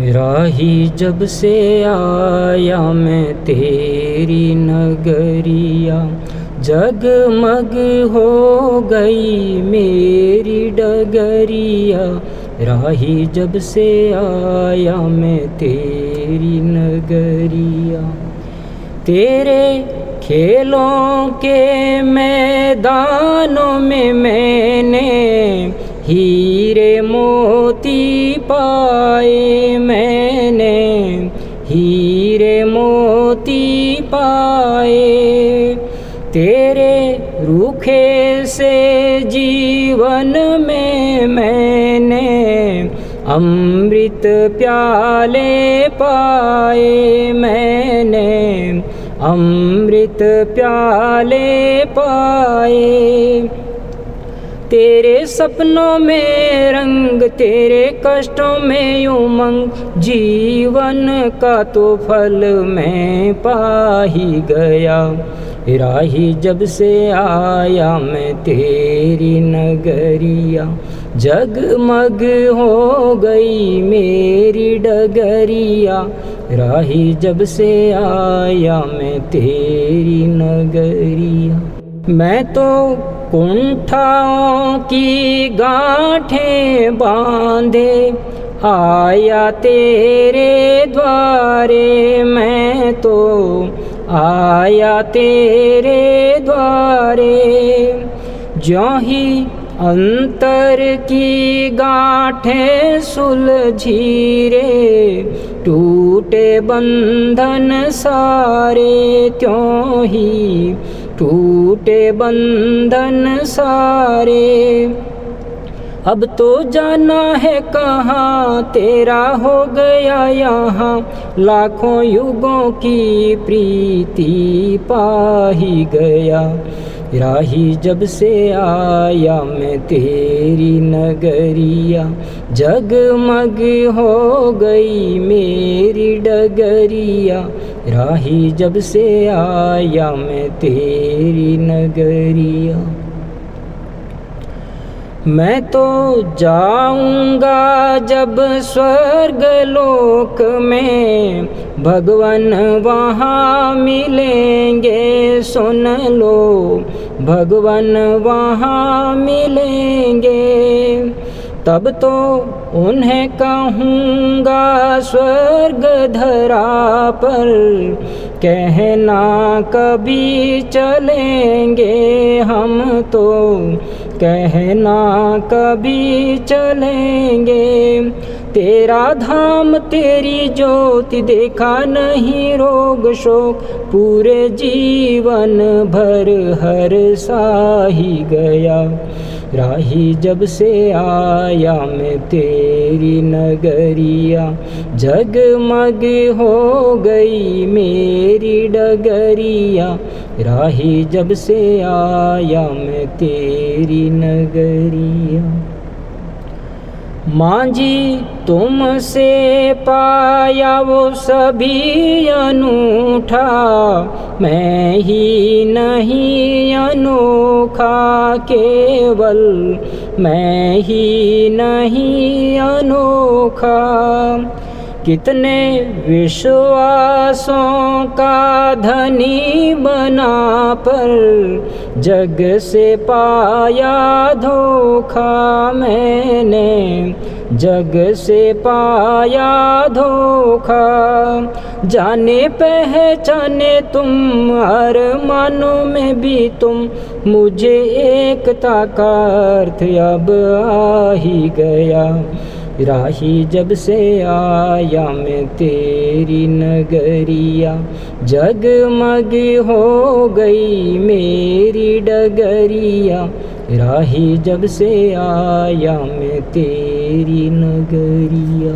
राही जब से आया मैं तेरी नगरिया। जगमग हो गई मेरी डगरिया। राही जब से आया मैं तेरी नगरिया। तेरे खेलों के मैदानों में मैंने हीरे मोती पाए, तेरे रूखे से जीवन में मैंने अमृत प्याले पाए, मैंने अमृत प्याले पाए। तेरे सपनों में रंग, तेरे कष्टों में उमंग, जीवन का तो फल मैं पा ही गया। राही जब से आया मैं तेरी नगरिया, जगमग हो गई मेरी डगरिया। राही जब से आया मैं तेरी नगरिया। मैं तो कुंठाओं की गांठें बांधे, आया तेरे द्वारे मैं तो आया तेरे द्वारे। जो ही अंतर की गांठें सुलझी रे टूटे बंधन सारे त्यों ही टूटे बंधन सारे। अब तो जाना है कहाँ, तेरा हो गया यहाँ। लाखों युगों की प्रीति पाही गया। राही जब से आया मैं तेरी नगरिया। जगमग हो गई मेरी डगरिया। राही जब से आया मैं तेरी नगरिया। मैं तो जाऊँगा जब स्वर्ग लोक में। भगवान वहाँ मिलेंगे, सुन लो। भगवान वहाँ मिलेंगे। तब तो उन्हें कहूँगा, स्वर्ग धरा पर कहना कभी चलेंगे हम तो कहना कभी चलेंगे। तेरा धाम, तेरी ज्योति देखा नहीं रोग शोक। पूरे जीवन भर हर सा ही गया। राही जब से आया मैं तेरी नगरिया। जगमग हो गई मेरी डगरिया। राही जब से आया मैं तेरी नगरिया। मांझी तुमसे पाया वो सभी अनूठा। मैं ही नहीं अनोखा केवल, मैं ही नहीं अनोखा। कितने विश्वासों का धनी बना पर, जग से पाया धोखा मैंने जग से पाया धोखा। जाने पहचाने तुम हर मानो में भी तुम मुझे एकता का अर्थ अब आ ही गया। राही जब से आया मैं तेरी नगरिया। जगमग हो गई मेरी डगरिया। राही जब से आया मैं तेरी नगरिया।